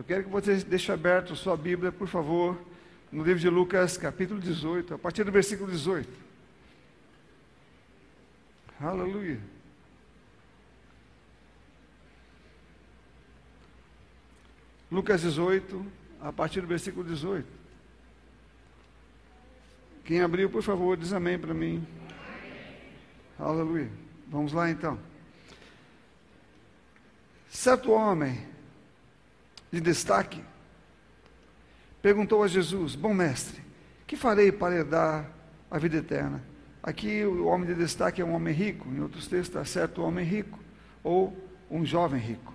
Eu quero que você deixe aberto sua Bíblia, por favor, no livro de Lucas, capítulo 18, a partir do versículo 18. Aleluia. Lucas 18, a partir do versículo 18. Quem abriu, por favor, diz amém para mim. Aleluia. Vamos lá então. Certo homem de destaque perguntou a Jesus: Bom mestre, que farei para herdar a vida eterna? Aqui o homem de destaque é um homem rico, em outros textos está certo homem rico, ou um jovem rico.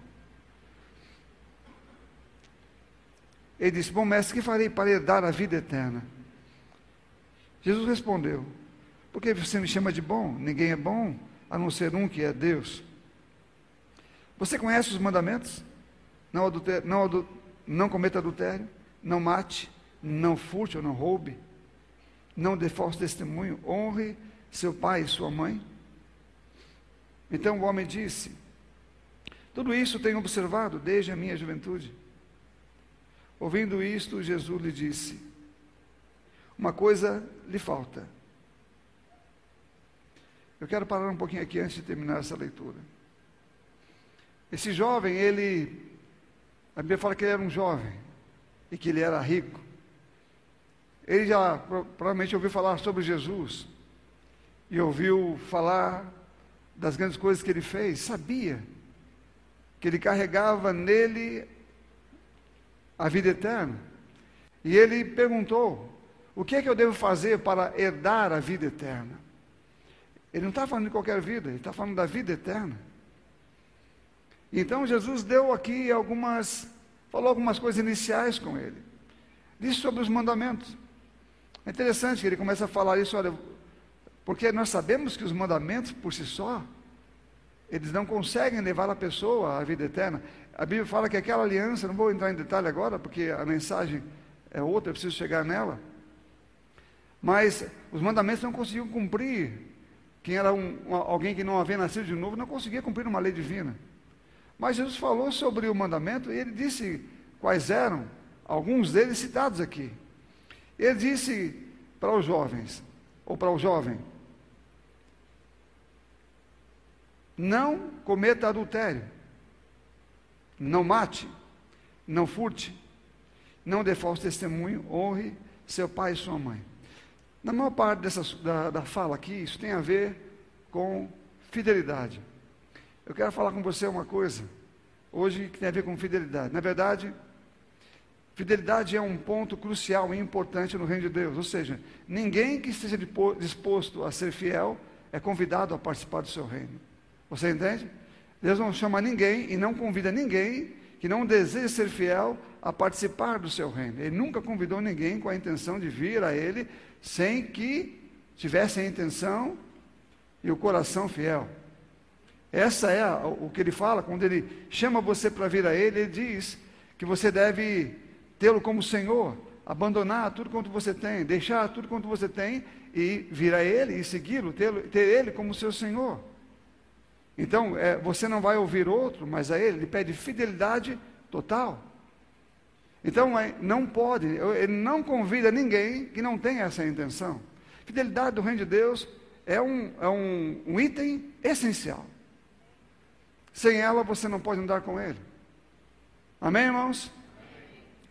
Ele disse: Bom mestre, que farei para herdar a vida eterna? Jesus respondeu: Por que você me chama de bom? Ninguém é bom a não ser um que é Deus. Você conhece os mandamentos? Não, adulter, não, adu, não cometa adultério, não mate, não furte ou não roube, não dê falso testemunho, honre seu pai e sua mãe. Então o homem disse: Tudo isso tenho observado desde a minha juventude. Ouvindo isto, Jesus lhe disse: Uma coisa lhe falta. Eu quero parar um pouquinho aqui antes de terminar essa leitura. Esse jovem, ele. A Bíblia fala que ele era um jovem e que ele era rico. Ele já provavelmente ouviu falar sobre Jesus e ouviu falar das grandes coisas que ele fez, sabia que ele carregava nele a vida eterna. E ele perguntou: O que é que eu devo fazer para herdar a vida eterna? Ele não está falando de qualquer vida, ele está falando da vida eterna. Então Jesus deu aqui algumas, falou algumas coisas iniciais com ele. Disse sobre os mandamentos. É interessante que ele começa a falar isso, olha, porque nós sabemos que os mandamentos por si só, eles não conseguem levar a pessoa à vida eterna. A Bíblia fala que aquela aliança, não vou entrar em detalhe agora, porque a mensagem é outra, eu preciso chegar nela. Mas os mandamentos não conseguiam cumprir. Quem era um, alguém que não havia nascido de novo não conseguia cumprir uma lei divina. Mas Jesus falou sobre o mandamento e ele disse quais eram, alguns deles citados aqui. Ele disse para os jovens, ou para o jovem: Não cometa adultério. Não mate, não furte, não dê falso testemunho, honre seu pai e sua mãe. Na maior parte dessa, da, da fala aqui, isso tem a ver com fidelidade. Eu quero falar com você uma coisa, hoje, que tem a ver com fidelidade. Na verdade, fidelidade é um ponto crucial e importante no reino de Deus. Ou seja, ninguém que esteja disposto a ser fiel é convidado a participar do seu reino. Você entende? Deus não chama ninguém e não convida ninguém que não deseja ser fiel a participar do seu reino. Ele nunca convidou ninguém com a intenção de vir a Ele sem que tivesse a intenção e o coração fiel. Essa é o que ele fala quando ele chama você para vir a Ele. Ele diz que você deve tê-lo como Senhor, abandonar tudo quanto você tem, deixar tudo quanto você tem e vir a Ele e segui-lo, ter Ele como seu Senhor. Então, é, você não vai ouvir outro, mas a ele, ele pede fidelidade total. Então, é, não pode, ele não convida ninguém que não tenha essa intenção. Fidelidade do reino de Deus é um, é um, um item essencial. Sem ela, você não pode andar com ele. Amém, irmãos?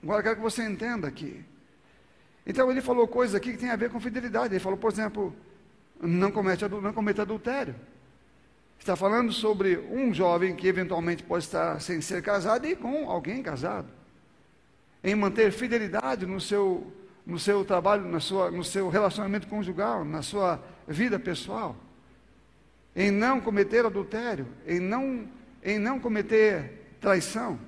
Agora, quero que você entenda aqui. Então, ele falou coisas aqui que tem a ver com fidelidade. Ele falou, por exemplo, não cometa, não cometa adultério. Está falando sobre um jovem que eventualmente pode estar sem ser casado e com alguém casado. Em manter fidelidade no seu, no seu trabalho, na sua, no seu relacionamento conjugal, na sua vida pessoal. Em não cometer adultério, em não, em não cometer traição.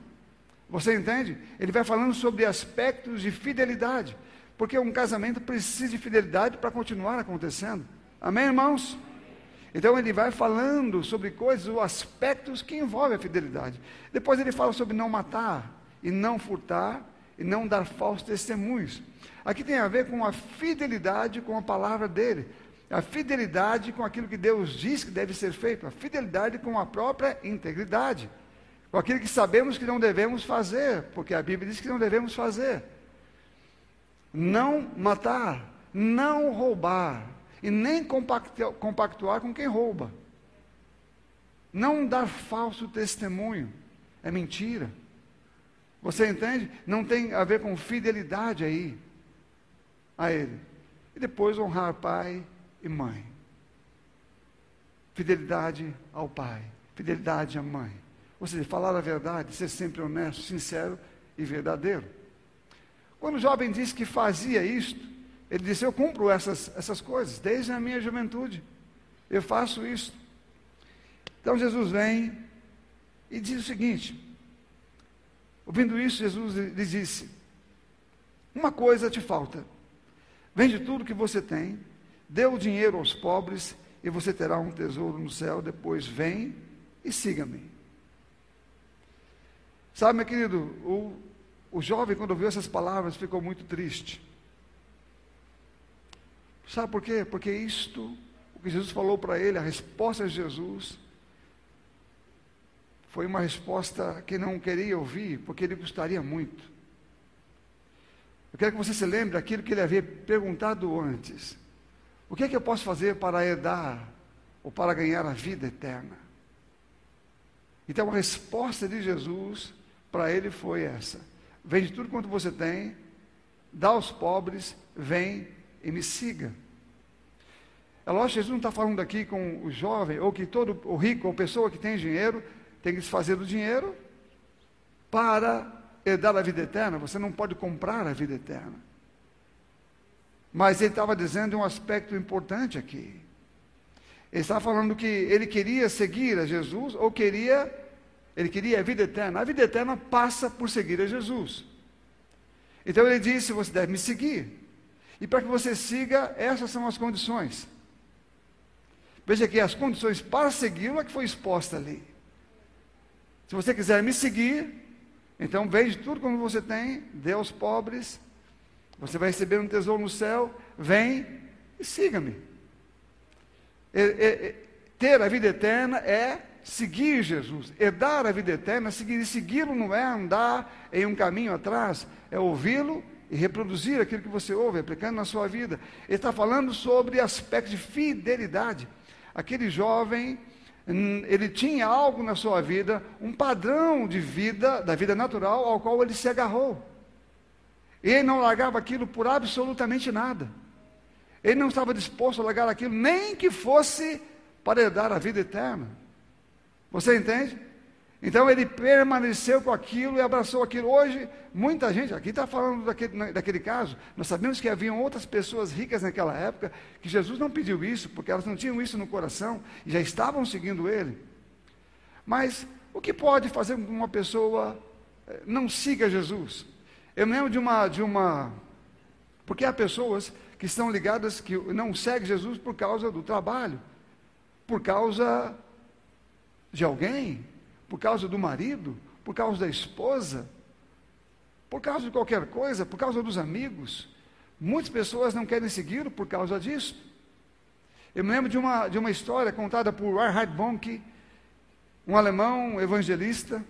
Você entende? Ele vai falando sobre aspectos de fidelidade. Porque um casamento precisa de fidelidade para continuar acontecendo. Amém, irmãos? Então ele vai falando sobre coisas, ou aspectos que envolvem a fidelidade. Depois ele fala sobre não matar, e não furtar, e não dar falsos testemunhos. Aqui tem a ver com a fidelidade com a palavra dele, a fidelidade com aquilo que Deus diz que deve ser feito, a fidelidade com a própria integridade, com aquilo que sabemos que não devemos fazer, porque a Bíblia diz que não devemos fazer. Não matar, não roubar, e nem compactuar com quem rouba. Não dar falso testemunho, é mentira. Você entende? Não tem a ver com fidelidade aí a Ele. E depois honrar pai e mãe. Fidelidade ao pai, fidelidade à mãe. Ou seja, falar a verdade, ser sempre honesto, sincero e verdadeiro. Quando o jovem disse que fazia isto, ele disse: Eu cumpro essas, essas coisas desde a minha juventude. Eu faço isso. Então Jesus vem e diz o seguinte: Ouvindo isso, Jesus lhe disse: Uma coisa te falta. Vende tudo que você tem, dê o dinheiro aos pobres e você terá um tesouro no céu. Depois vem e siga-me. Sabe, meu querido, o, o jovem, quando ouviu essas palavras, ficou muito triste. Sabe por quê? Porque isto, o que Jesus falou para ele, a resposta de Jesus, foi uma resposta que não queria ouvir, porque ele gostaria muito. Eu quero que você se lembre daquilo que ele havia perguntado antes. O que é que eu posso fazer para herdar ou para ganhar a vida eterna? Então a resposta de Jesus para ele foi essa: vende tudo quanto você tem, dá aos pobres, vem e me siga. É lógico Jesus não está falando aqui com o jovem, ou que todo o rico, ou pessoa que tem dinheiro, tem que se fazer do dinheiro para herdar a vida eterna. Você não pode comprar a vida eterna. Mas ele estava dizendo um aspecto importante aqui. Ele estava falando que ele queria seguir a Jesus ou queria ele queria a vida eterna. A vida eterna passa por seguir a Jesus. Então ele disse: Você deve me seguir. E para que você siga, essas são as condições. Veja que as condições para segui-lo é que foi exposta ali. Se você quiser me seguir, então vende tudo como você tem, dê aos pobres, você vai receber um tesouro no céu, vem e siga-me. ter a vida eterna é seguir Jesus, herdar a vida eterna, seguir, e segui-lo não é andar em um caminho atrás, é ouvi-lo e reproduzir aquilo que você ouve, aplicando na sua vida. Ele está falando sobre aspecto de fidelidade. Aquele jovem, hum, ele tinha algo na sua vida, um padrão de vida, da vida natural, ao qual ele se agarrou. Ele não largava aquilo por absolutamente nada. Ele não estava disposto a largar aquilo, nem que fosse para herdar a vida eterna. Você entende? Então ele permaneceu com aquilo e abraçou aquilo. Hoje, muita gente, aqui está falando daquele, daquele caso, nós sabemos que haviam outras pessoas ricas naquela época, que Jesus não pediu isso, porque elas não tinham isso no coração e já estavam seguindo ele. Mas o que pode fazer com que uma pessoa eh, não siga Jesus? Eu me lembro de uma, de uma. Porque há pessoas que estão ligadas que não seguem Jesus por causa do trabalho, por causa de alguém, por causa do marido, por causa da esposa, por causa de qualquer coisa, por causa dos amigos. Muitas pessoas não querem segui-lo por causa disso. Eu me lembro de uma, de uma história contada por Reinhard Bonke, um alemão evangelista,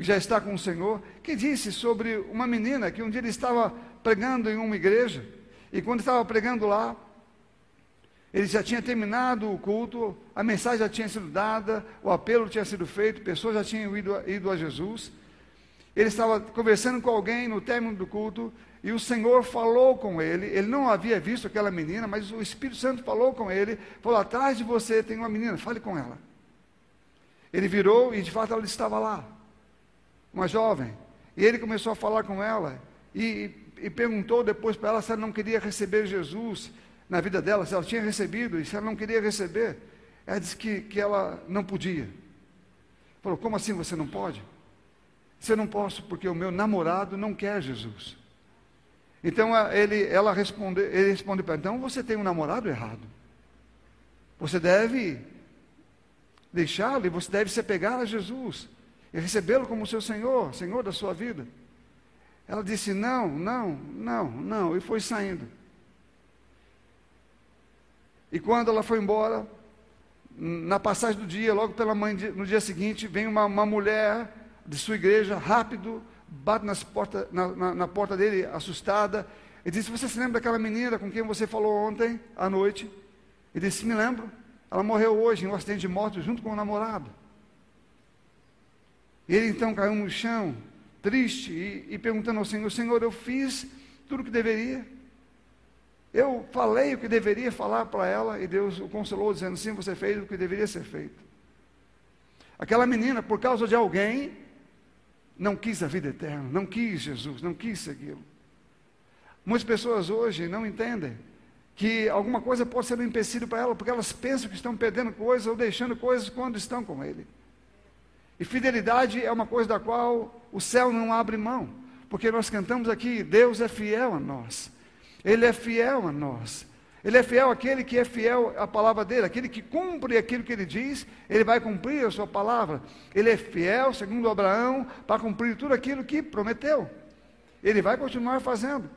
que já está com o Senhor, que disse sobre uma menina que um dia ele estava pregando em uma igreja, e quando estava pregando lá, ele já tinha terminado o culto, a mensagem já tinha sido dada, o apelo tinha sido feito, pessoas já tinham ido a, ido a Jesus. Ele estava conversando com alguém no término do culto e o Senhor falou com ele. Ele não havia visto aquela menina, mas o Espírito Santo falou com ele: falou, atrás de você tem uma menina, fale com ela. Ele virou e de fato ela estava lá, uma jovem. E ele começou a falar com ela e, e perguntou depois para ela se ela não queria receber Jesus na vida dela, se ela tinha recebido e se ela não queria receber. Ela disse que, que ela não podia. Falou, como assim você não pode? Você não posso porque o meu namorado não quer Jesus. Então ele, ela responde, ele respondeu para então você tem um namorado errado. Você deve deixá-lo e você deve se apegar a Jesus e recebê-lo como seu Senhor, Senhor da sua vida. Ela disse: Não, não, não, não, e foi saindo. E quando ela foi embora, na passagem do dia, logo pela manhã, no dia seguinte, vem uma, uma mulher de sua igreja, rápido, bate nas porta, na, na, na porta dele, assustada, e diz: Você se lembra daquela menina com quem você falou ontem à noite? Ele disse: Me lembro. Ela morreu hoje em um acidente de moto junto com o namorado. Ele então caiu no chão, triste, e, e perguntando ao Senhor: Senhor, eu fiz tudo o que deveria. Eu falei o que deveria falar para ela, e Deus o consolou, dizendo: Sim, você fez o que deveria ser feito. Aquela menina, por causa de alguém, não quis a vida eterna, não quis Jesus, não quis segui-lo. Muitas pessoas hoje não entendem que alguma coisa pode ser um empecilho para ela, porque elas pensam que estão perdendo coisas ou deixando coisas quando estão com Ele. E fidelidade é uma coisa da qual o céu não abre mão, porque nós cantamos aqui: Deus é fiel a nós, Ele é fiel a nós. Ele é fiel àquele que é fiel à palavra dele, aquele que cumpre aquilo que ele diz, ele vai cumprir a sua palavra. Ele é fiel, segundo Abraão, para cumprir tudo aquilo que prometeu. Ele vai continuar fazendo.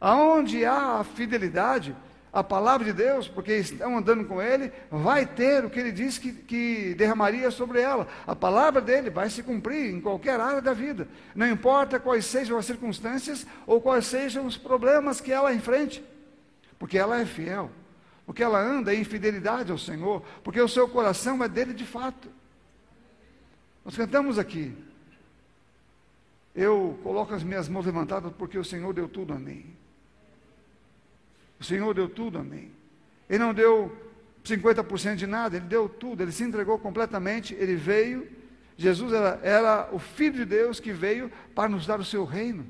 Aonde há a fidelidade, a palavra de Deus, porque estão andando com Ele, vai ter o que Ele disse que, que derramaria sobre ela. A palavra dele vai se cumprir em qualquer área da vida. Não importa quais sejam as circunstâncias ou quais sejam os problemas que ela enfrente, porque ela é fiel, porque ela anda em fidelidade ao Senhor, porque o seu coração é dele de fato. Nós cantamos aqui. Eu coloco as minhas mãos levantadas porque o Senhor deu tudo a mim. O Senhor deu tudo a mim. Ele não deu 50% de nada, ele deu tudo, ele se entregou completamente, ele veio. Jesus era, era o Filho de Deus que veio para nos dar o seu reino.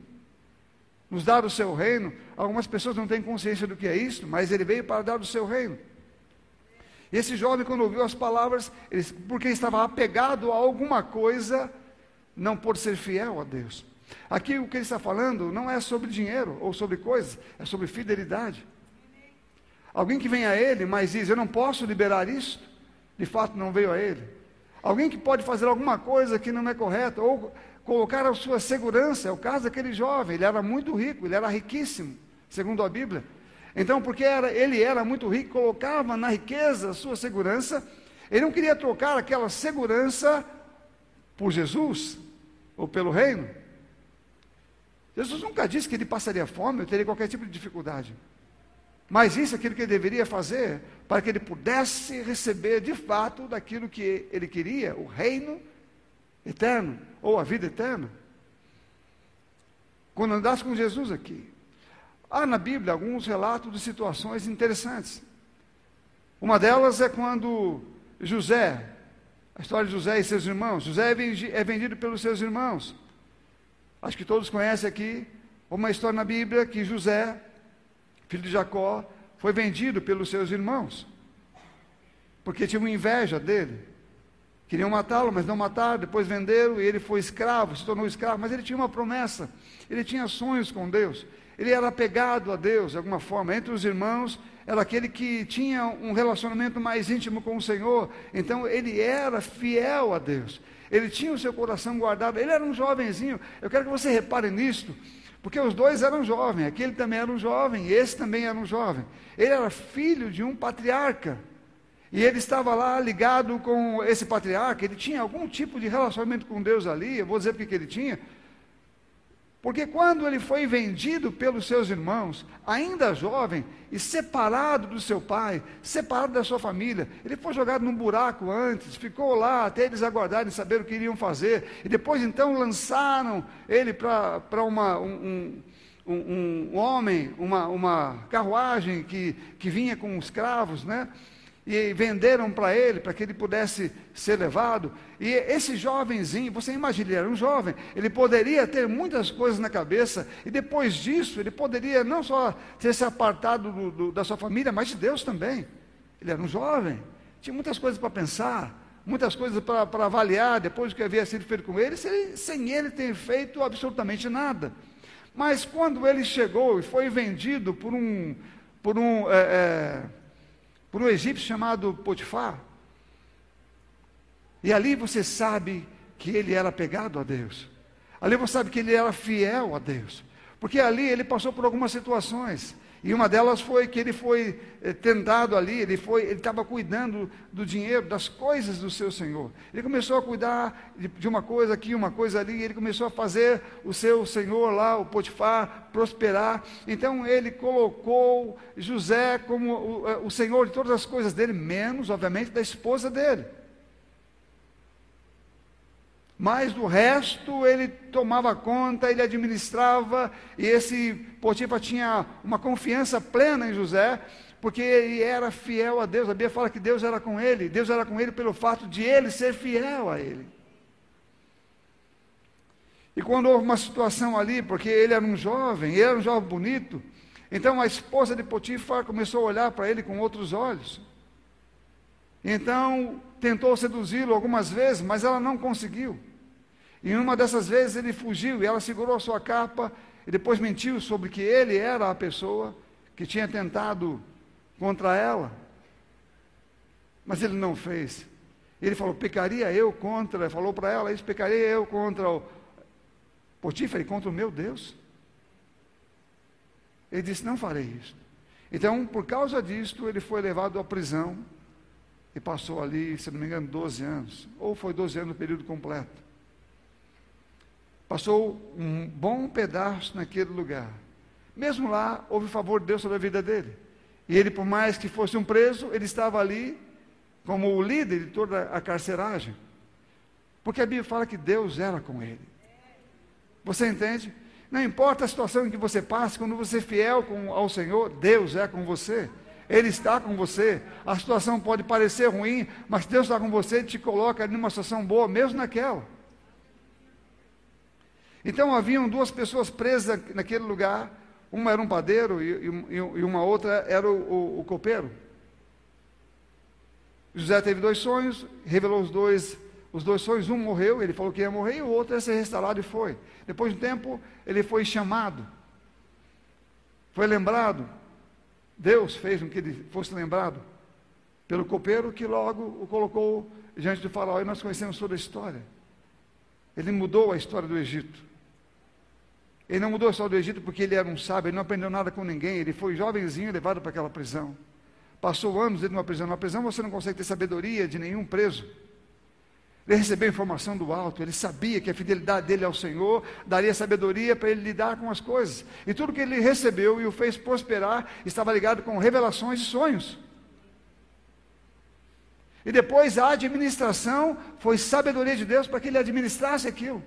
Nos dar o seu reino. Algumas pessoas não têm consciência do que é isso, mas ele veio para dar o seu reino. E esse jovem, quando ouviu as palavras, ele, porque estava apegado a alguma coisa, não pôde ser fiel a Deus. Aqui o que ele está falando não é sobre dinheiro ou sobre coisas, é sobre fidelidade. Alguém que vem a ele, mas diz: Eu não posso liberar isso, de fato não veio a ele. Alguém que pode fazer alguma coisa que não é correta, ou colocar a sua segurança, é o caso daquele jovem, ele era muito rico, ele era riquíssimo, segundo a Bíblia. Então, porque era, ele era muito rico, colocava na riqueza a sua segurança, ele não queria trocar aquela segurança por Jesus ou pelo reino. Jesus nunca disse que ele passaria fome ou teria qualquer tipo de dificuldade. Mas isso é aquilo que ele deveria fazer para que ele pudesse receber de fato daquilo que ele queria, o reino eterno, ou a vida eterna. Quando andasse com Jesus aqui. Há na Bíblia alguns relatos de situações interessantes. Uma delas é quando José, a história de José e seus irmãos, José é, é vendido pelos seus irmãos. Acho que todos conhecem aqui uma história na Bíblia que José filho de Jacó, foi vendido pelos seus irmãos, porque tinham inveja dele. Queriam matá-lo, mas não mataram, depois venderam e ele foi escravo, se tornou escravo, mas ele tinha uma promessa, ele tinha sonhos com Deus, ele era apegado a Deus de alguma forma. Entre os irmãos, era aquele que tinha um relacionamento mais íntimo com o Senhor, então ele era fiel a Deus, ele tinha o seu coração guardado, ele era um jovenzinho. Eu quero que você repare nisto. Porque os dois eram jovens, aquele também era um jovem, esse também era um jovem. Ele era filho de um patriarca. E ele estava lá ligado com esse patriarca, ele tinha algum tipo de relacionamento com Deus ali, eu vou dizer porque que ele tinha, porque quando ele foi vendido pelos seus irmãos, ainda jovem e separado do seu pai, separado da sua família, ele foi jogado num buraco antes, ficou lá até eles aguardarem saber o que iriam fazer, e depois então lançaram ele para um, um, um, um, homem, uma, uma carruagem que, que vinha com escravos, né? E venderam para ele, para que ele pudesse ser levado. E esse jovenzinho, você imagina, ele era um jovem, ele poderia ter muitas coisas na cabeça, e depois disso, ele poderia não só ter se apartado do, do, da sua família, mas de Deus também. Ele era um jovem, tinha muitas coisas para pensar, muitas coisas para avaliar depois do que havia sido feito com ele, sem, ele ter feito absolutamente nada. Mas quando ele chegou e foi vendido por um, por um é, é, por um egípcio chamado Potifar. E ali você sabe que ele era pegado a Deus. Ali você sabe que ele era fiel a Deus. Porque ali ele passou por algumas situações. E uma delas foi que ele foi eh, tentado ali, ele foi, ele estava cuidando do dinheiro, das coisas do seu senhor. Ele começou a cuidar de, uma coisa aqui, uma coisa ali, ele começou a fazer o seu senhor lá, o Potifar, prosperar. Então ele colocou José como o, eh, o senhor de todas as coisas dele, menos, obviamente, da esposa dele. Mas do resto ele tomava conta, ele administrava, e esse Potifar tinha uma confiança plena em José, porque ele era fiel a Deus. A Bíblia fala que Deus era com ele, Deus era com ele pelo fato de ele ser fiel a ele. E quando houve uma situação ali, porque ele era um jovem, ele era um jovem bonito, então a esposa de Potifar começou a olhar para ele com outros olhos. Então tentou seduzi-lo algumas vezes, mas ela não conseguiu. E uma dessas vezes ele fugiu e ela segurou a sua capa e depois mentiu sobre que ele era a pessoa que tinha tentado contra ela. Mas ele não fez. Ele falou: pecaria eu contra, falou para ela isso: pecaria eu contra o Potífar e contra o meu Deus. Ele disse: não farei isso. Então, por causa disto, ele foi levado à prisão e passou ali, se não me engano, 12 anos, ou foi 12 anos no período completo. Passou um bom pedaço naquele lugar. Mesmo lá, houve favor de Deus sobre a vida dele. E ele, por mais que fosse um preso, ele estava ali como o líder de toda a carceragem. Porque a Bíblia fala que Deus era com ele. Você entende? Não importa a situação em que você passa, quando você é fiel com, ao Senhor, Deus é com você. Ele está com você. A situação pode parecer ruim, mas Deus está com você e te coloca numa situação boa, mesmo naquela. Então haviam duas pessoas presas naquele lugar. Uma era um padeiro e, e, e uma outra era o, o, o copeiro. José teve dois sonhos, revelou os dois, os dois sonhos. Um morreu, ele falou que ia morrer, e o outro ia ser restaurado e foi. Depois de um tempo, ele foi chamado, foi lembrado. Deus fez com que ele fosse lembrado pelo copeiro que logo o colocou diante do faraó e nós conhecemos toda a história. Ele mudou a história do Egito. Ele não mudou história do Egito porque ele era um sábio, ele não aprendeu nada com ninguém, ele foi jovenzinho levado para aquela prisão. Passou anos dentro de uma prisão. Na prisão você não consegue ter sabedoria de nenhum preso. Ele recebeu informação do alto, ele sabia que a fidelidade dele ao Senhor daria sabedoria para ele lidar com as coisas. E tudo que ele recebeu e o fez prosperar estava ligado com revelações e sonhos. E depois a administração foi sabedoria de Deus para que ele administrasse aquilo.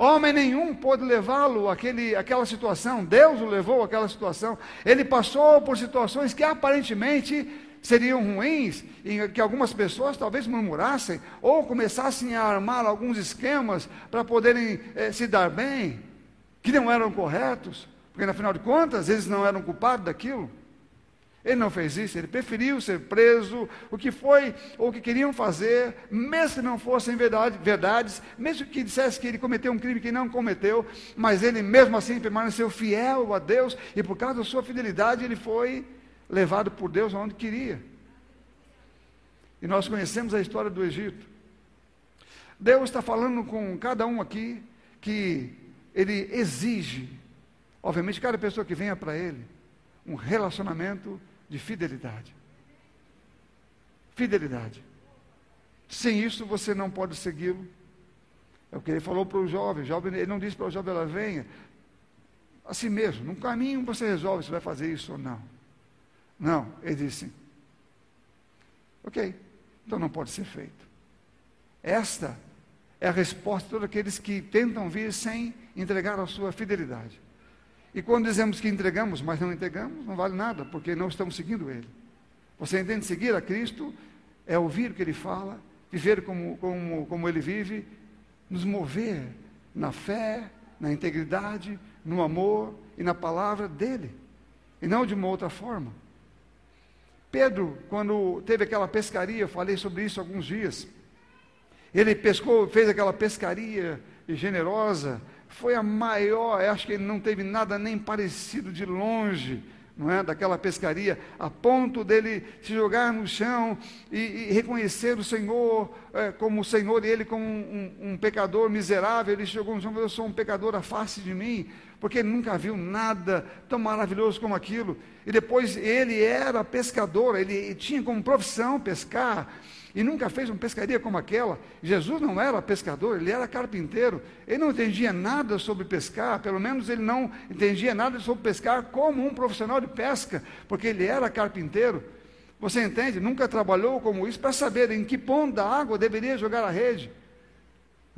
Homem nenhum pôde levá-lo àquela situação, Deus o levou àquela situação. Ele passou por situações que aparentemente seriam ruins, e que algumas pessoas talvez murmurassem, ou começassem a armar alguns esquemas para poderem eh, se dar bem, que não eram corretos, porque afinal de contas eles não eram culpados daquilo. Ele não fez isso, ele preferiu ser preso, o que foi, ou o que queriam fazer, mesmo que não fossem verdade, verdades, mesmo que dissesse que ele cometeu um crime que não cometeu, mas ele mesmo assim permaneceu fiel a Deus, e por causa da sua fidelidade ele foi levado por Deus aonde queria. E nós conhecemos a história do Egito. Deus está falando com cada um aqui que ele exige, obviamente, cada pessoa que venha para ele, um relacionamento de fidelidade. Fidelidade. Sem isso você não pode segui-lo. É o que ele falou para o jovem. jovem. Ele não disse para o jovem, ela venha. Assim mesmo, num caminho você resolve se vai fazer isso ou não. Não, ele disse, ok, então não pode ser feito. Esta é a resposta de todos aqueles que tentam vir sem entregar a sua fidelidade. E quando dizemos que entregamos, mas não entregamos, não vale nada, porque não estamos seguindo Ele. Você entende seguir a Cristo? É ouvir o que Ele fala, viver como, como, como Ele vive, nos mover na fé, na integridade, no amor e na palavra dEle, e não de uma outra forma. Pedro, quando teve aquela pescaria, eu falei sobre isso alguns dias, ele pescou, fez aquela pescaria generosa, foi a maior, acho que ele não teve nada nem parecido de longe não é, daquela pescaria, a ponto dele se jogar no chão e, e reconhecer o Senhor é, como o Senhor e ele como um, um, um, pecador miserável. Ele chegou no chão e falou: Eu sou um pecador, afaste de mim, porque ele nunca viu nada tão maravilhoso como aquilo. E depois ele era pescador, ele tinha como profissão pescar e nunca fez uma pescaria como aquela. Jesus não era pescador, ele era carpinteiro. Ele não entendia nada sobre pescar, pelo menos ele não entendia nada sobre pescar como um profissional de pesca, porque ele era carpinteiro. Você entende? Nunca trabalhou como isso para saber em que ponto da água deveria jogar a rede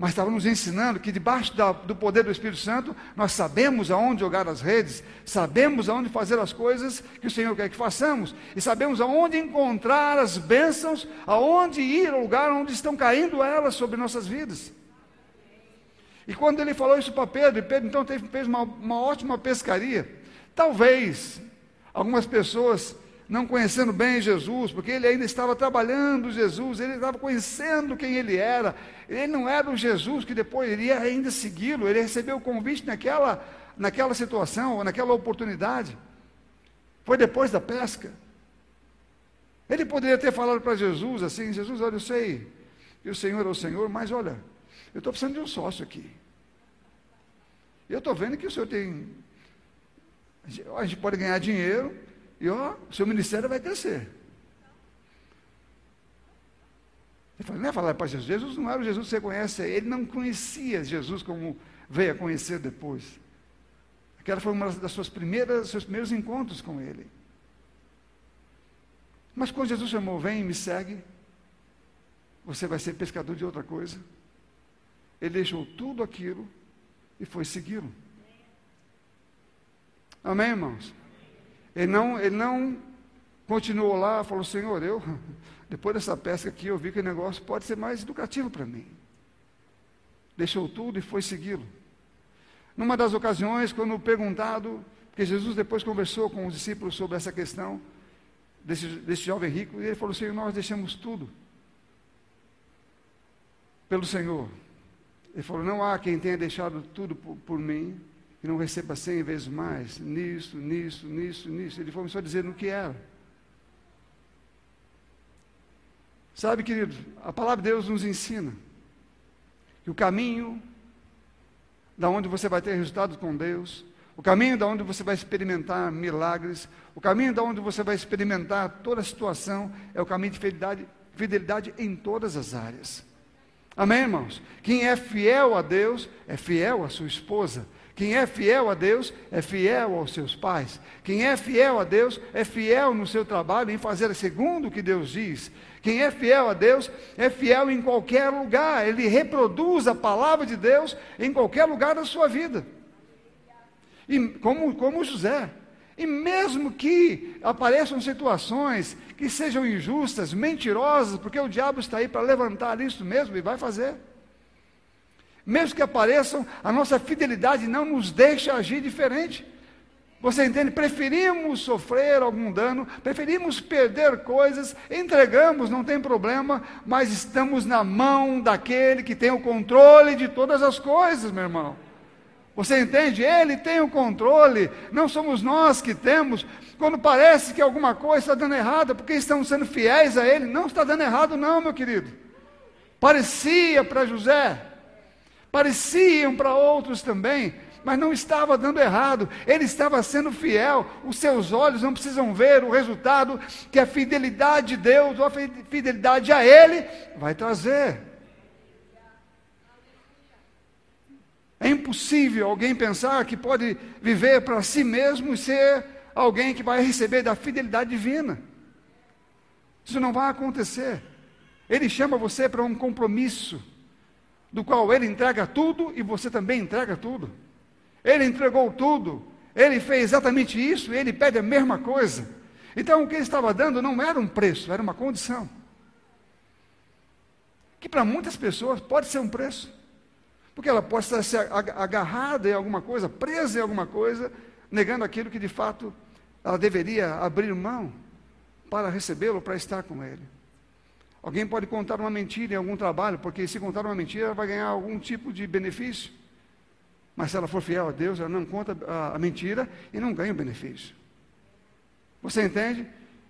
mas estava nos ensinando que debaixo da, do poder do Espírito Santo, nós sabemos aonde jogar as redes, sabemos aonde fazer as coisas que o Senhor quer que façamos, e sabemos aonde encontrar as bênçãos, aonde ir ao lugar onde estão caindo elas sobre nossas vidas. E quando ele falou isso para Pedro, Pedro então teve, fez uma, uma ótima pescaria. Talvez algumas pessoas não conhecendo bem Jesus, porque ele ainda estava trabalhando Jesus, ele estava conhecendo quem ele era. Ele não era o Jesus que depois iria ainda segui-lo, ele recebeu o convite naquela, naquela situação, naquela oportunidade. Foi depois da pesca. Ele poderia ter falado para Jesus assim: Jesus, olha, eu sei que o Senhor é o Senhor, mas olha, eu estou precisando de um sócio aqui. Eu estou vendo que o Senhor tem. A gente pode ganhar dinheiro, e ó, seu ministério vai crescer. Ele falou, não é falar para Jesus, Jesus não era o Jesus que você conhece, ele não conhecia Jesus como veio a conhecer depois. Aquela foi uma das suas primeiras, seus primeiros encontros com ele. Mas quando Jesus chamou, vem e me segue, você vai ser pescador de outra coisa. Ele deixou tudo aquilo e foi segui-lo. Amém, irmãos? Ele não, ele não continuou lá, falou, Senhor, eu, depois dessa pesca aqui, eu vi que o negócio pode ser mais educativo para mim. Deixou tudo e foi segui-lo. Numa das ocasiões, quando perguntado, porque Jesus depois conversou com os discípulos sobre essa questão desse, desse jovem rico, e ele falou, Senhor, nós deixamos tudo pelo Senhor. Ele falou, não há quem tenha deixado tudo por, por mim e não receba cem vezes mais, nisso, nisso, nisso, nisso. Ele começou a dizer no que era. Sabe, querido, a palavra de Deus nos ensina que o caminho da onde você vai ter resultados com Deus, o caminho da onde você vai experimentar milagres, o caminho da onde você vai experimentar toda a situação é o caminho de fidelidade, fidelidade em todas as áreas. Amém, irmãos? Quem é fiel a Deus é fiel à sua esposa, quem é fiel a Deus é fiel aos seus pais. Quem é fiel a Deus é fiel no seu trabalho em fazer segundo o que Deus diz. Quem é fiel a Deus é fiel em qualquer lugar. Ele reproduz a palavra de Deus em qualquer lugar da sua vida. E como, como José. E mesmo que apareçam situações que sejam injustas, mentirosas, porque o diabo está aí para levantar isso mesmo e vai fazer. Mesmo que apareçam, a nossa fidelidade não nos deixa agir diferente. Você entende? Preferimos sofrer algum dano, preferimos perder coisas, entregamos, não tem problema, mas estamos na mão daquele que tem o controle de todas as coisas, meu irmão. Você entende? Ele tem o controle, não somos nós que temos. Quando parece que alguma coisa está dando errado, porque estamos sendo fiéis a Ele, não está dando errado, não, meu querido. Parecia para José, pareciam para outros também, mas não estava dando errado, ele estava sendo fiel. Os seus olhos não precisam ver o resultado que a fidelidade de Deus ou a fidelidade a Ele vai trazer. É impossível alguém pensar que pode viver para si mesmo e ser alguém que vai receber da fidelidade divina. Isso não vai acontecer. Ele chama você para um compromisso do qual ele entrega tudo e você também entrega tudo. Ele entregou tudo, ele fez exatamente isso, e ele pede a mesma coisa. Então o que ele estava dando não era um preço, era uma condição. Que para muitas pessoas pode ser um preço. Porque ela pode estar agarrada em alguma coisa, presa em alguma coisa, negando aquilo que de fato ela deveria abrir mão para recebê-lo, para estar com ele. Alguém pode contar uma mentira em algum trabalho, porque se contar uma mentira, ela vai ganhar algum tipo de benefício. Mas se ela for fiel a Deus, ela não conta a, mentira e não ganha o benefício. Você entende?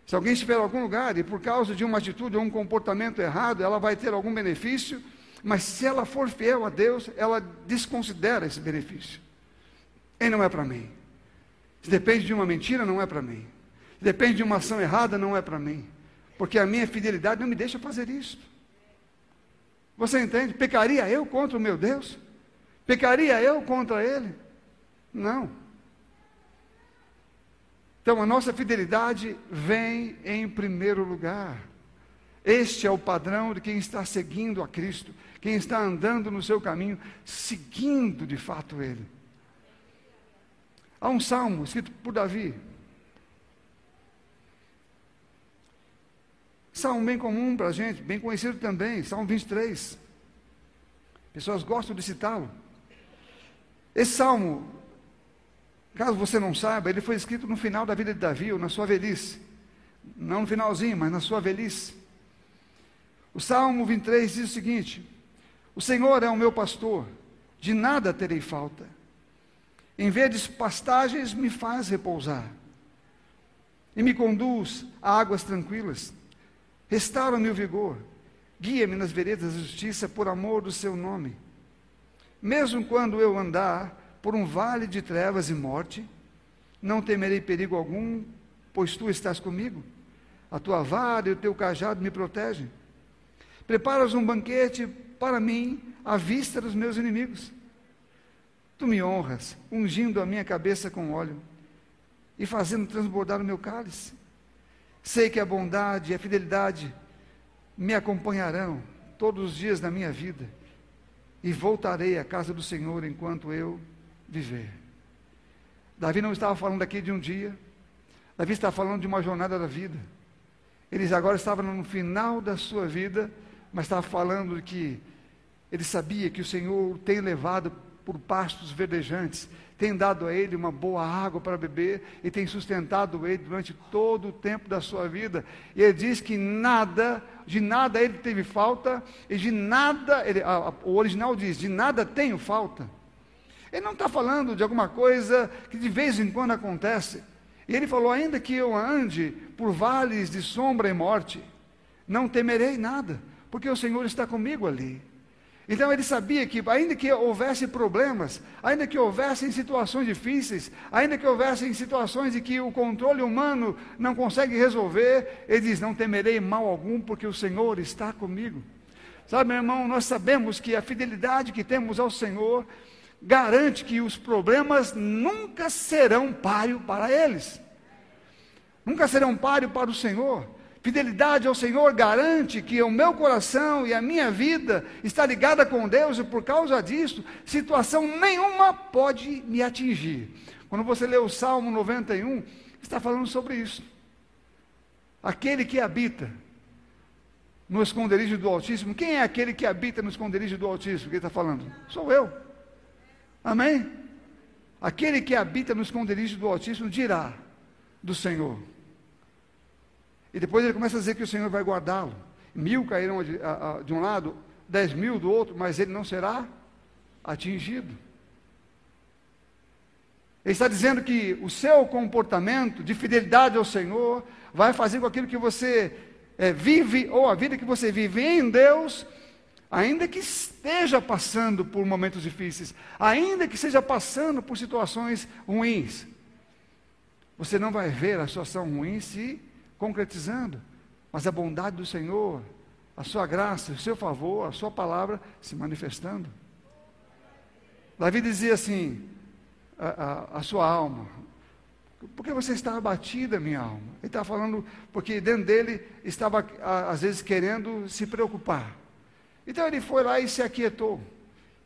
Se alguém estiver em algum lugar e por causa de uma atitude ou um comportamento errado, ela vai ter algum benefício, mas se ela for fiel a Deus, ela desconsidera esse benefício. E não é para mim. Se depende de uma mentira, não é para mim. Se depende de uma ação errada, não é para mim. Porque a minha fidelidade não me deixa fazer isso. Você entende? Pecaria eu contra o meu Deus? Pecaria eu contra Ele? Não. Então a nossa fidelidade vem em primeiro lugar. Este é o padrão de quem está seguindo a Cristo, quem está andando no seu caminho, seguindo de fato Ele. Há um salmo escrito por Davi. Salmo bem comum para a gente, bem conhecido também, Salmo 23. Pessoas gostam de citá-lo. Esse salmo, caso você não saiba, ele foi escrito no final da vida de Davi, ou na sua velhice. Não no finalzinho, mas na sua velhice. O Salmo 23 diz o seguinte: O Senhor é o meu pastor, de nada terei falta. Em verdes pastagens me faz repousar, e me conduz a águas tranquilas. Restaura-me o vigor, guia-me nas veredas da justiça por amor do seu nome. Mesmo quando eu andar por um vale de trevas e morte, não temerei perigo algum, pois tu estás comigo. A tua vara e o teu cajado me protegem. Preparas um banquete para mim à vista dos meus inimigos. Tu me honras, ungindo a minha cabeça com óleo e fazendo transbordar o meu cálice. Sei que a bondade e a fidelidade me acompanharão todos os dias da minha vida e voltarei à casa do Senhor enquanto eu viver. Davi não estava falando aqui de um dia, Davi estava falando de uma jornada da vida. Eles agora estavam no final da sua vida, mas estava falando de que ele sabia que o Senhor tem levado por pastos verdejantes, tem dado a ele uma boa água para beber e tem sustentado ele durante todo o tempo da sua vida. E ele diz que nada, de nada ele teve falta, e de nada, ele, a, a, o original diz, de nada tenho falta. Ele não está falando de alguma coisa que de vez em quando acontece. E ele falou: ainda que eu ande por vales de sombra e morte, não temerei nada, porque o Senhor está comigo ali. Então ele sabia que, ainda que houvesse problemas, ainda que houvessem situações difíceis, ainda que houvessem situações em que o controle humano não consegue resolver, ele diz: Não temerei mal algum, porque o Senhor está comigo. Sabe, meu irmão, nós sabemos que a fidelidade que temos ao Senhor garante que os problemas nunca serão páreo para eles, nunca serão páreo para o Senhor. Fidelidade ao Senhor garante que o meu coração e a minha vida está ligada com Deus e por causa disso, situação nenhuma pode me atingir. Quando você lê o Salmo 91, está falando sobre isso. Aquele que habita no esconderijo do Altíssimo, quem é aquele que habita no esconderijo do Altíssimo que ele está falando? Sou eu. Amém? Aquele que habita no esconderijo do Altíssimo dirá do Senhor. E depois ele começa a dizer que o Senhor vai guardá-lo. Mil cairão de, a, a, de um lado, dez mil do outro, mas ele não será atingido. Ele está dizendo que o seu comportamento de fidelidade ao Senhor vai fazer com aquilo que você é, vive, ou a vida que você vive em Deus, ainda que esteja passando por momentos difíceis, ainda que esteja passando por situações ruins, você não vai ver a situação ruim se concretizando, mas a bondade do Senhor, a sua graça, o seu favor, a sua palavra se manifestando. Davi dizia assim: a, a, a sua alma, por que você está abatida, minha alma? Ele está falando porque dentro dele estava, às vezes, querendo se preocupar. Então ele foi lá e se aquietou.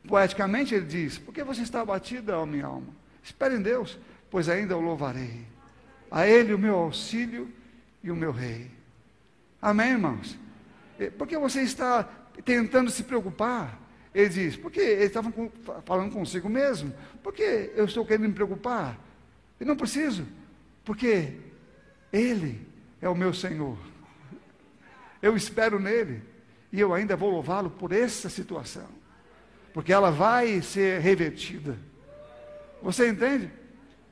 Poeticamente ele diz: Por que você está abatida, ó minha alma? Espere em Deus, pois ainda o louvarei. A Ele o meu auxílio e o meu rei. Amém, irmãos? Por que você está tentando se preocupar? Ele diz, porque ele estava falando consigo mesmo. Por que eu estou querendo me preocupar? Eu não preciso, porque Ele é o meu Senhor. Eu espero nele e eu ainda vou louvá-lo por essa situação, porque ela vai ser revertida. Você entende?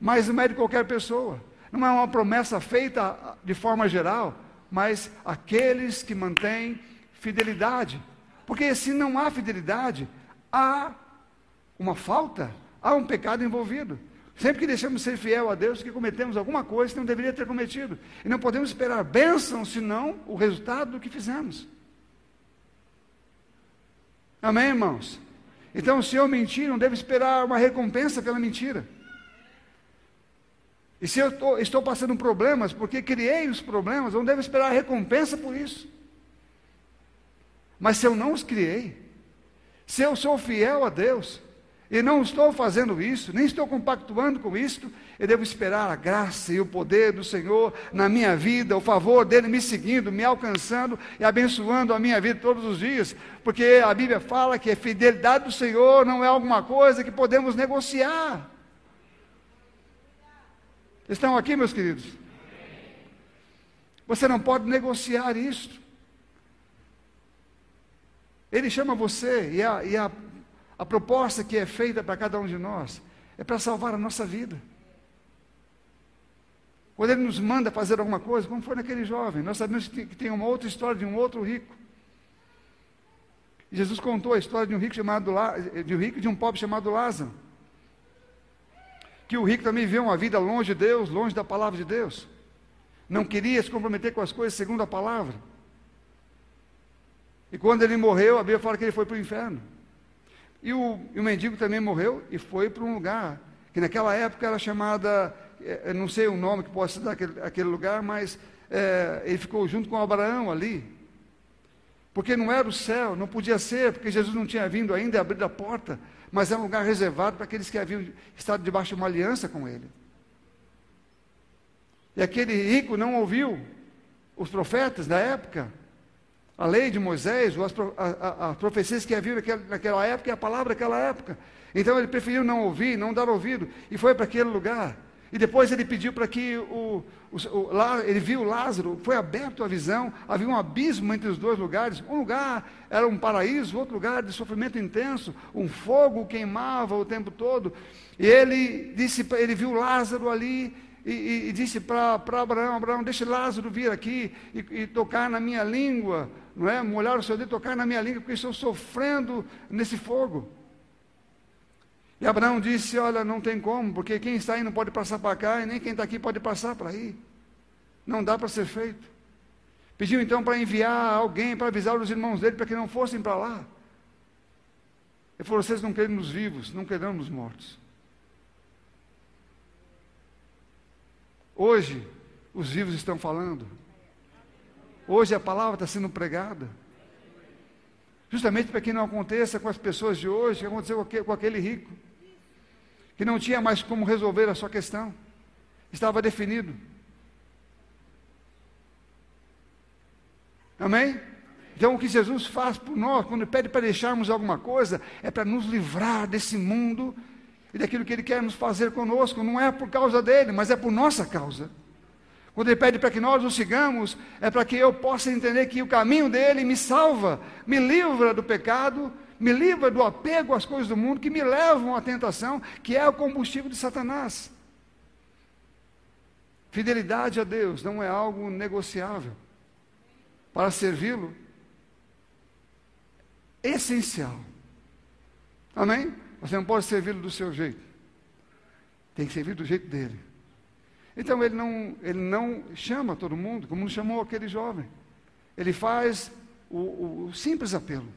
Mas não é de qualquer pessoa. Não é uma promessa feita de forma geral, mas aqueles que mantêm fidelidade. Porque se não há fidelidade, há uma falta, há um pecado envolvido. Sempre que deixamos de ser fiel a Deus, que cometemos alguma coisa que não deveria ter cometido. E não podemos esperar bênção, senão o resultado do que fizemos. Amém, irmãos? Então, se eu mentir, não devo esperar uma recompensa pela mentira. E se eu tô, estou passando problemas, porque criei os problemas, não devo esperar recompensa por isso. Mas se eu não os criei, se eu sou fiel a Deus, e não estou fazendo isso, nem estou compactuando com isto, eu devo esperar a graça e o poder do Senhor na minha vida, o favor dele me seguindo, me alcançando e abençoando a minha vida todos os dias, porque a Bíblia fala que a fidelidade do Senhor não é alguma coisa que podemos negociar. Estão aqui, meus queridos? Você não pode negociar isto. Ele chama você, e a, e a, a proposta que é feita para cada um de nós é para salvar a nossa vida. Quando ele nos manda fazer alguma coisa, como foi naquele jovem, nós sabemos que tem uma outra história de um outro rico. Jesus contou a história de um rico chamado de um rico de um pobre chamado Lázaro. Que o rico também viveu uma vida longe de Deus, longe da palavra de Deus. Não queria se comprometer com as coisas segundo a palavra. E quando ele morreu, a Bíblia fala que ele foi para o inferno. E o, e o mendigo também morreu e foi para um lugar que naquela época era chamada, é, não sei o nome que possa dar aquele, aquele lugar, mas é, ele ficou junto com Abraão ali. Porque não era o céu, não podia ser, porque Jesus não tinha vindo ainda e abrido a porta, mas era um lugar reservado para aqueles que haviam estado debaixo de uma aliança com ele. E aquele rico não ouviu os profetas da época, a lei de Moisés, as, as profecias que haviam naquela época e a palavra daquela época. Então ele preferiu não ouvir, não dar ouvido, e foi para aquele lugar. E depois ele pediu para que o, o, lá, ele viu Lázaro, foi aberto a visão, havia um abismo entre os dois lugares. Um lugar era um paraíso, outro lugar de sofrimento intenso, um fogo queimava o tempo todo. E ele disse, ele viu Lázaro ali e, e, e disse para Abraão, Abraão, deixe Lázaro vir aqui e, e tocar na minha língua não é? Molhar o seu dedo, tocar na minha língua, porque estou sofrendo nesse fogo. E Abraão disse: Olha, não tem como, porque quem está aí não pode passar para cá, e nem quem está aqui pode passar para aí. Não dá para ser feito. Pediu então para enviar alguém para avisar os irmãos dele para que não fossem para lá. Ele falou: Vocês não querem nos vivos, não querem nos mortos. Hoje, os vivos estão falando. Hoje a palavra está sendo pregada. Justamente para que não aconteça com as pessoas de hoje, que aconteceu com aquele rico, que não tinha mais como resolver a sua questão, estava definido. Amém? Então, o que Jesus faz por nós, quando pede para deixarmos alguma coisa, é para nos livrar desse mundo e daquilo que Ele quer nos fazer conosco. Não é por causa dele, mas é por nossa causa. Quando ele pede para que nós o sigamos, é para que eu possa entender que o caminho dele me salva, me livra do pecado, me livra do apego às coisas do mundo que me levam à tentação, que é o combustível de Satanás. Fidelidade a Deus não é algo negociável. Para servi-lo, essencial. Amém? Você não pode servi-lo do seu jeito. Tem que servir do jeito dele. Então ele não, ele não chama todo mundo, como não chamou aquele jovem. Ele faz o, o simples apelo.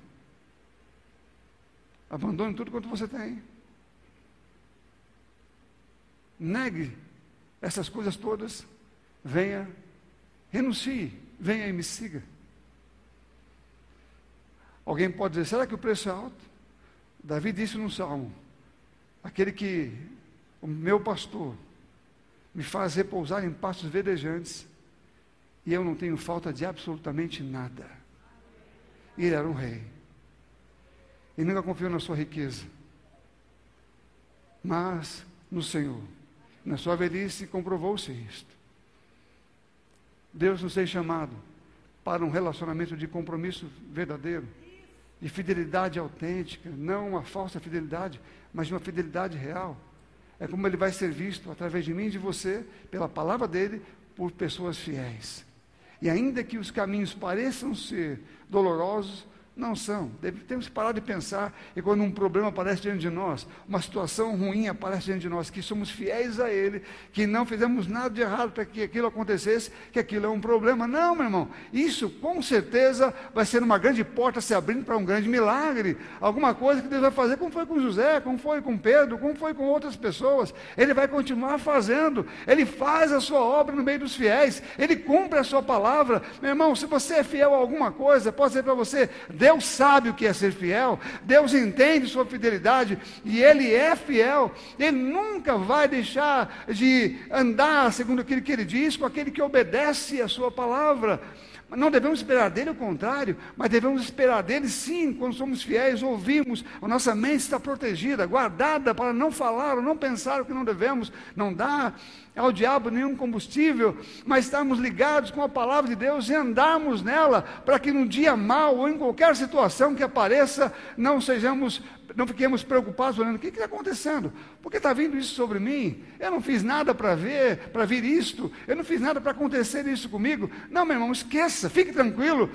Abandone tudo quanto você tem. Negue essas coisas todas. Venha, renuncie, venha e me siga. Alguém pode dizer: será que o preço é alto? Davi disse no salmo: aquele que, o meu pastor, me faz repousar em pastos verdejantes, e eu não tenho falta de absolutamente nada. Ele era um rei. E nunca confiou na sua riqueza, mas no Senhor. Na sua velhice comprovou-se isto. Deus nos tem chamado para um relacionamento de compromisso verdadeiro, de fidelidade autêntica, não uma falsa fidelidade, mas uma fidelidade real é como ele vai ser visto através de mim e de você, pela palavra dele, por pessoas fiéis. E ainda que os caminhos pareçam ser dolorosos, não são. temos que parar de pensar e quando um problema aparece diante de nós, uma situação ruim aparece diante de nós, que somos fiéis a Ele, que não fizemos nada de errado para que aquilo acontecesse, que aquilo é um problema. Não, meu irmão. Isso com certeza vai ser uma grande porta se abrindo para um grande milagre. Alguma coisa que Deus vai fazer, como foi com José, como foi com Pedro, como foi com outras pessoas. Ele vai continuar fazendo. Ele faz a sua obra no meio dos fiéis. Ele cumpre a sua palavra. Meu irmão, se você é fiel a alguma coisa, pode ser para você, Deus Deus sabe o que é ser fiel, Deus entende sua fidelidade e Ele é fiel. Ele nunca vai deixar de andar segundo aquilo que Ele diz, com aquele que obedece a Sua palavra. Não devemos esperar dele o contrário, mas devemos esperar dele sim, quando somos fiéis, ouvimos, a nossa mente está protegida, guardada para não falar ou não pensar o que não devemos, não dá ao diabo nenhum combustível, mas estarmos ligados com a palavra de Deus e andarmos nela, para que no dia mal ou em qualquer situação que apareça, não sejamos não fiquemos preocupados olhando o que está acontecendo, por que está vindo isso sobre mim? Eu não fiz nada para ver, para vir isto, eu não fiz nada para acontecer isso comigo. Não, meu irmão, esqueça, fique tranquilo.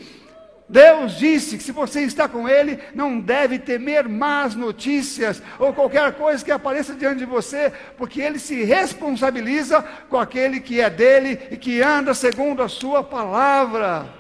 Deus disse que se você está com Ele, não deve temer más notícias ou qualquer coisa que apareça diante de você, porque Ele se responsabiliza com aquele que é dele e que anda segundo a Sua palavra.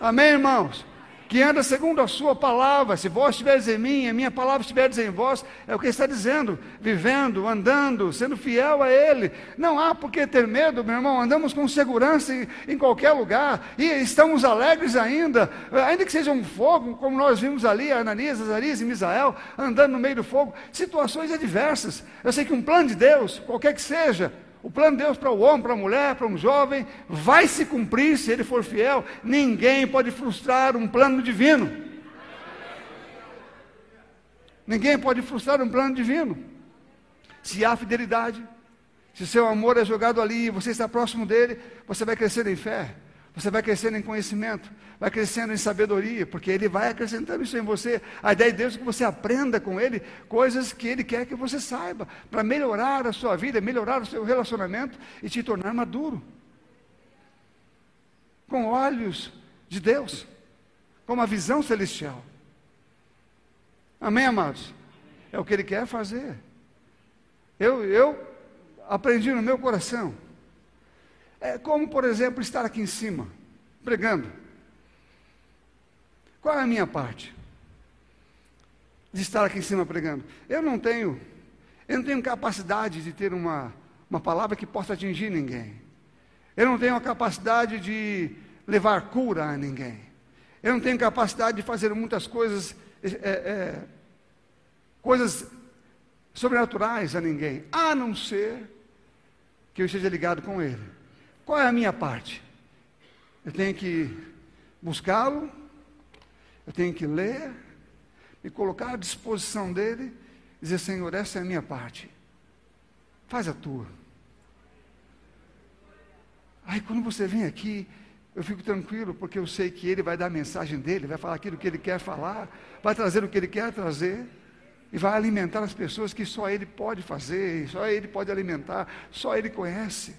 Amém, irmãos? Que anda segundo a sua palavra. Se vós estiveres em mim, a minha palavra estiveres em vós, é o que ele está dizendo, vivendo, andando, sendo fiel a ele. Não há por que ter medo, meu irmão, andamos com segurança em, em qualquer lugar e estamos alegres ainda, ainda que seja um fogo, como nós vimos ali, Ananias, Azarias e Misael, andando no meio do fogo, situações adversas. Eu sei que um plano de Deus, qualquer que seja, o plano de Deus para o homem, para a mulher, para um jovem, vai se cumprir se ele for fiel. Ninguém pode frustrar um plano divino. Ninguém pode frustrar um plano divino. Se há fidelidade, se seu amor é jogado ali e você está próximo dele, você vai crescer em fé. Você vai crescendo em conhecimento, vai crescendo em sabedoria, porque Ele vai acrescentando isso em você. A ideia de Deus é que você aprenda com Ele coisas que Ele quer que você saiba, para melhorar a sua vida, melhorar o seu relacionamento e te tornar maduro. Com olhos de Deus, com uma visão celestial. Amém, amados? É o que Ele quer fazer. Eu, eu aprendi no meu coração é como, por exemplo, estar aqui em cima, pregando. Qual é a minha parte? De estar aqui em cima pregando. Eu não tenho, eu não tenho capacidade de ter uma, uma palavra que possa atingir ninguém. Eu não tenho a capacidade de levar cura a ninguém. Eu não tenho capacidade de fazer muitas coisas, é, é, coisas sobrenaturais a ninguém, a não ser que eu esteja ligado com Ele. Qual é a minha parte? Eu tenho que buscá-lo, eu tenho que ler, me colocar à disposição dele, dizer: Senhor, essa é a minha parte, faz a tua. Aí quando você vem aqui, eu fico tranquilo, porque eu sei que ele vai dar a mensagem dele, vai falar aquilo que ele quer falar, vai trazer o que ele quer trazer, e vai alimentar as pessoas que só ele pode fazer, só ele pode alimentar, só ele conhece.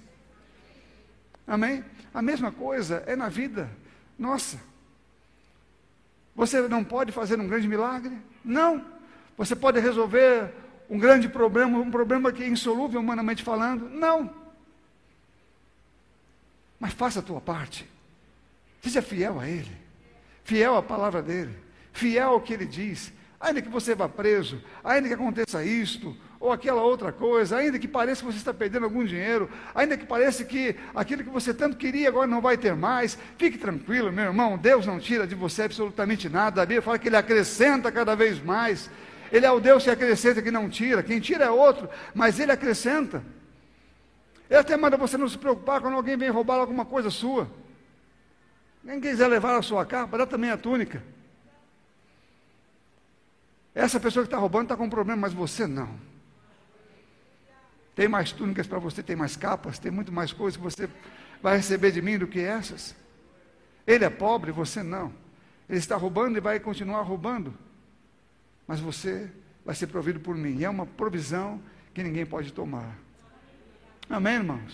Amém? A mesma coisa é na vida nossa. Você não pode fazer um grande milagre? Não. Você pode resolver um grande problema, um problema que é insolúvel humanamente falando? Não. Mas faça a tua parte. Seja fiel a Ele, fiel à palavra dEle, fiel ao que Ele diz. Ainda que você vá preso, ainda que aconteça isto, ou aquela outra coisa, ainda que pareça que você está perdendo algum dinheiro, ainda que pareça que aquilo que você tanto queria agora não vai ter mais, fique tranquilo, meu irmão, Deus não tira de você absolutamente nada. A Bíblia fala que Ele acrescenta cada vez mais. Ele é o Deus que acrescenta, que não tira. Quem tira é outro, mas Ele acrescenta. Ele até manda você não se preocupar quando alguém vem roubar alguma coisa sua. Quem quiser levar a sua capa, dá também a túnica. Essa pessoa que está roubando está com um problema, mas você não. Tem mais túnicas para você, tem mais capas, tem muito mais coisas que você vai receber de mim do que essas. Ele é pobre, você não. Ele está roubando e vai continuar roubando. Mas você vai ser provido por mim. E é uma provisão que ninguém pode tomar. Amém, irmãos?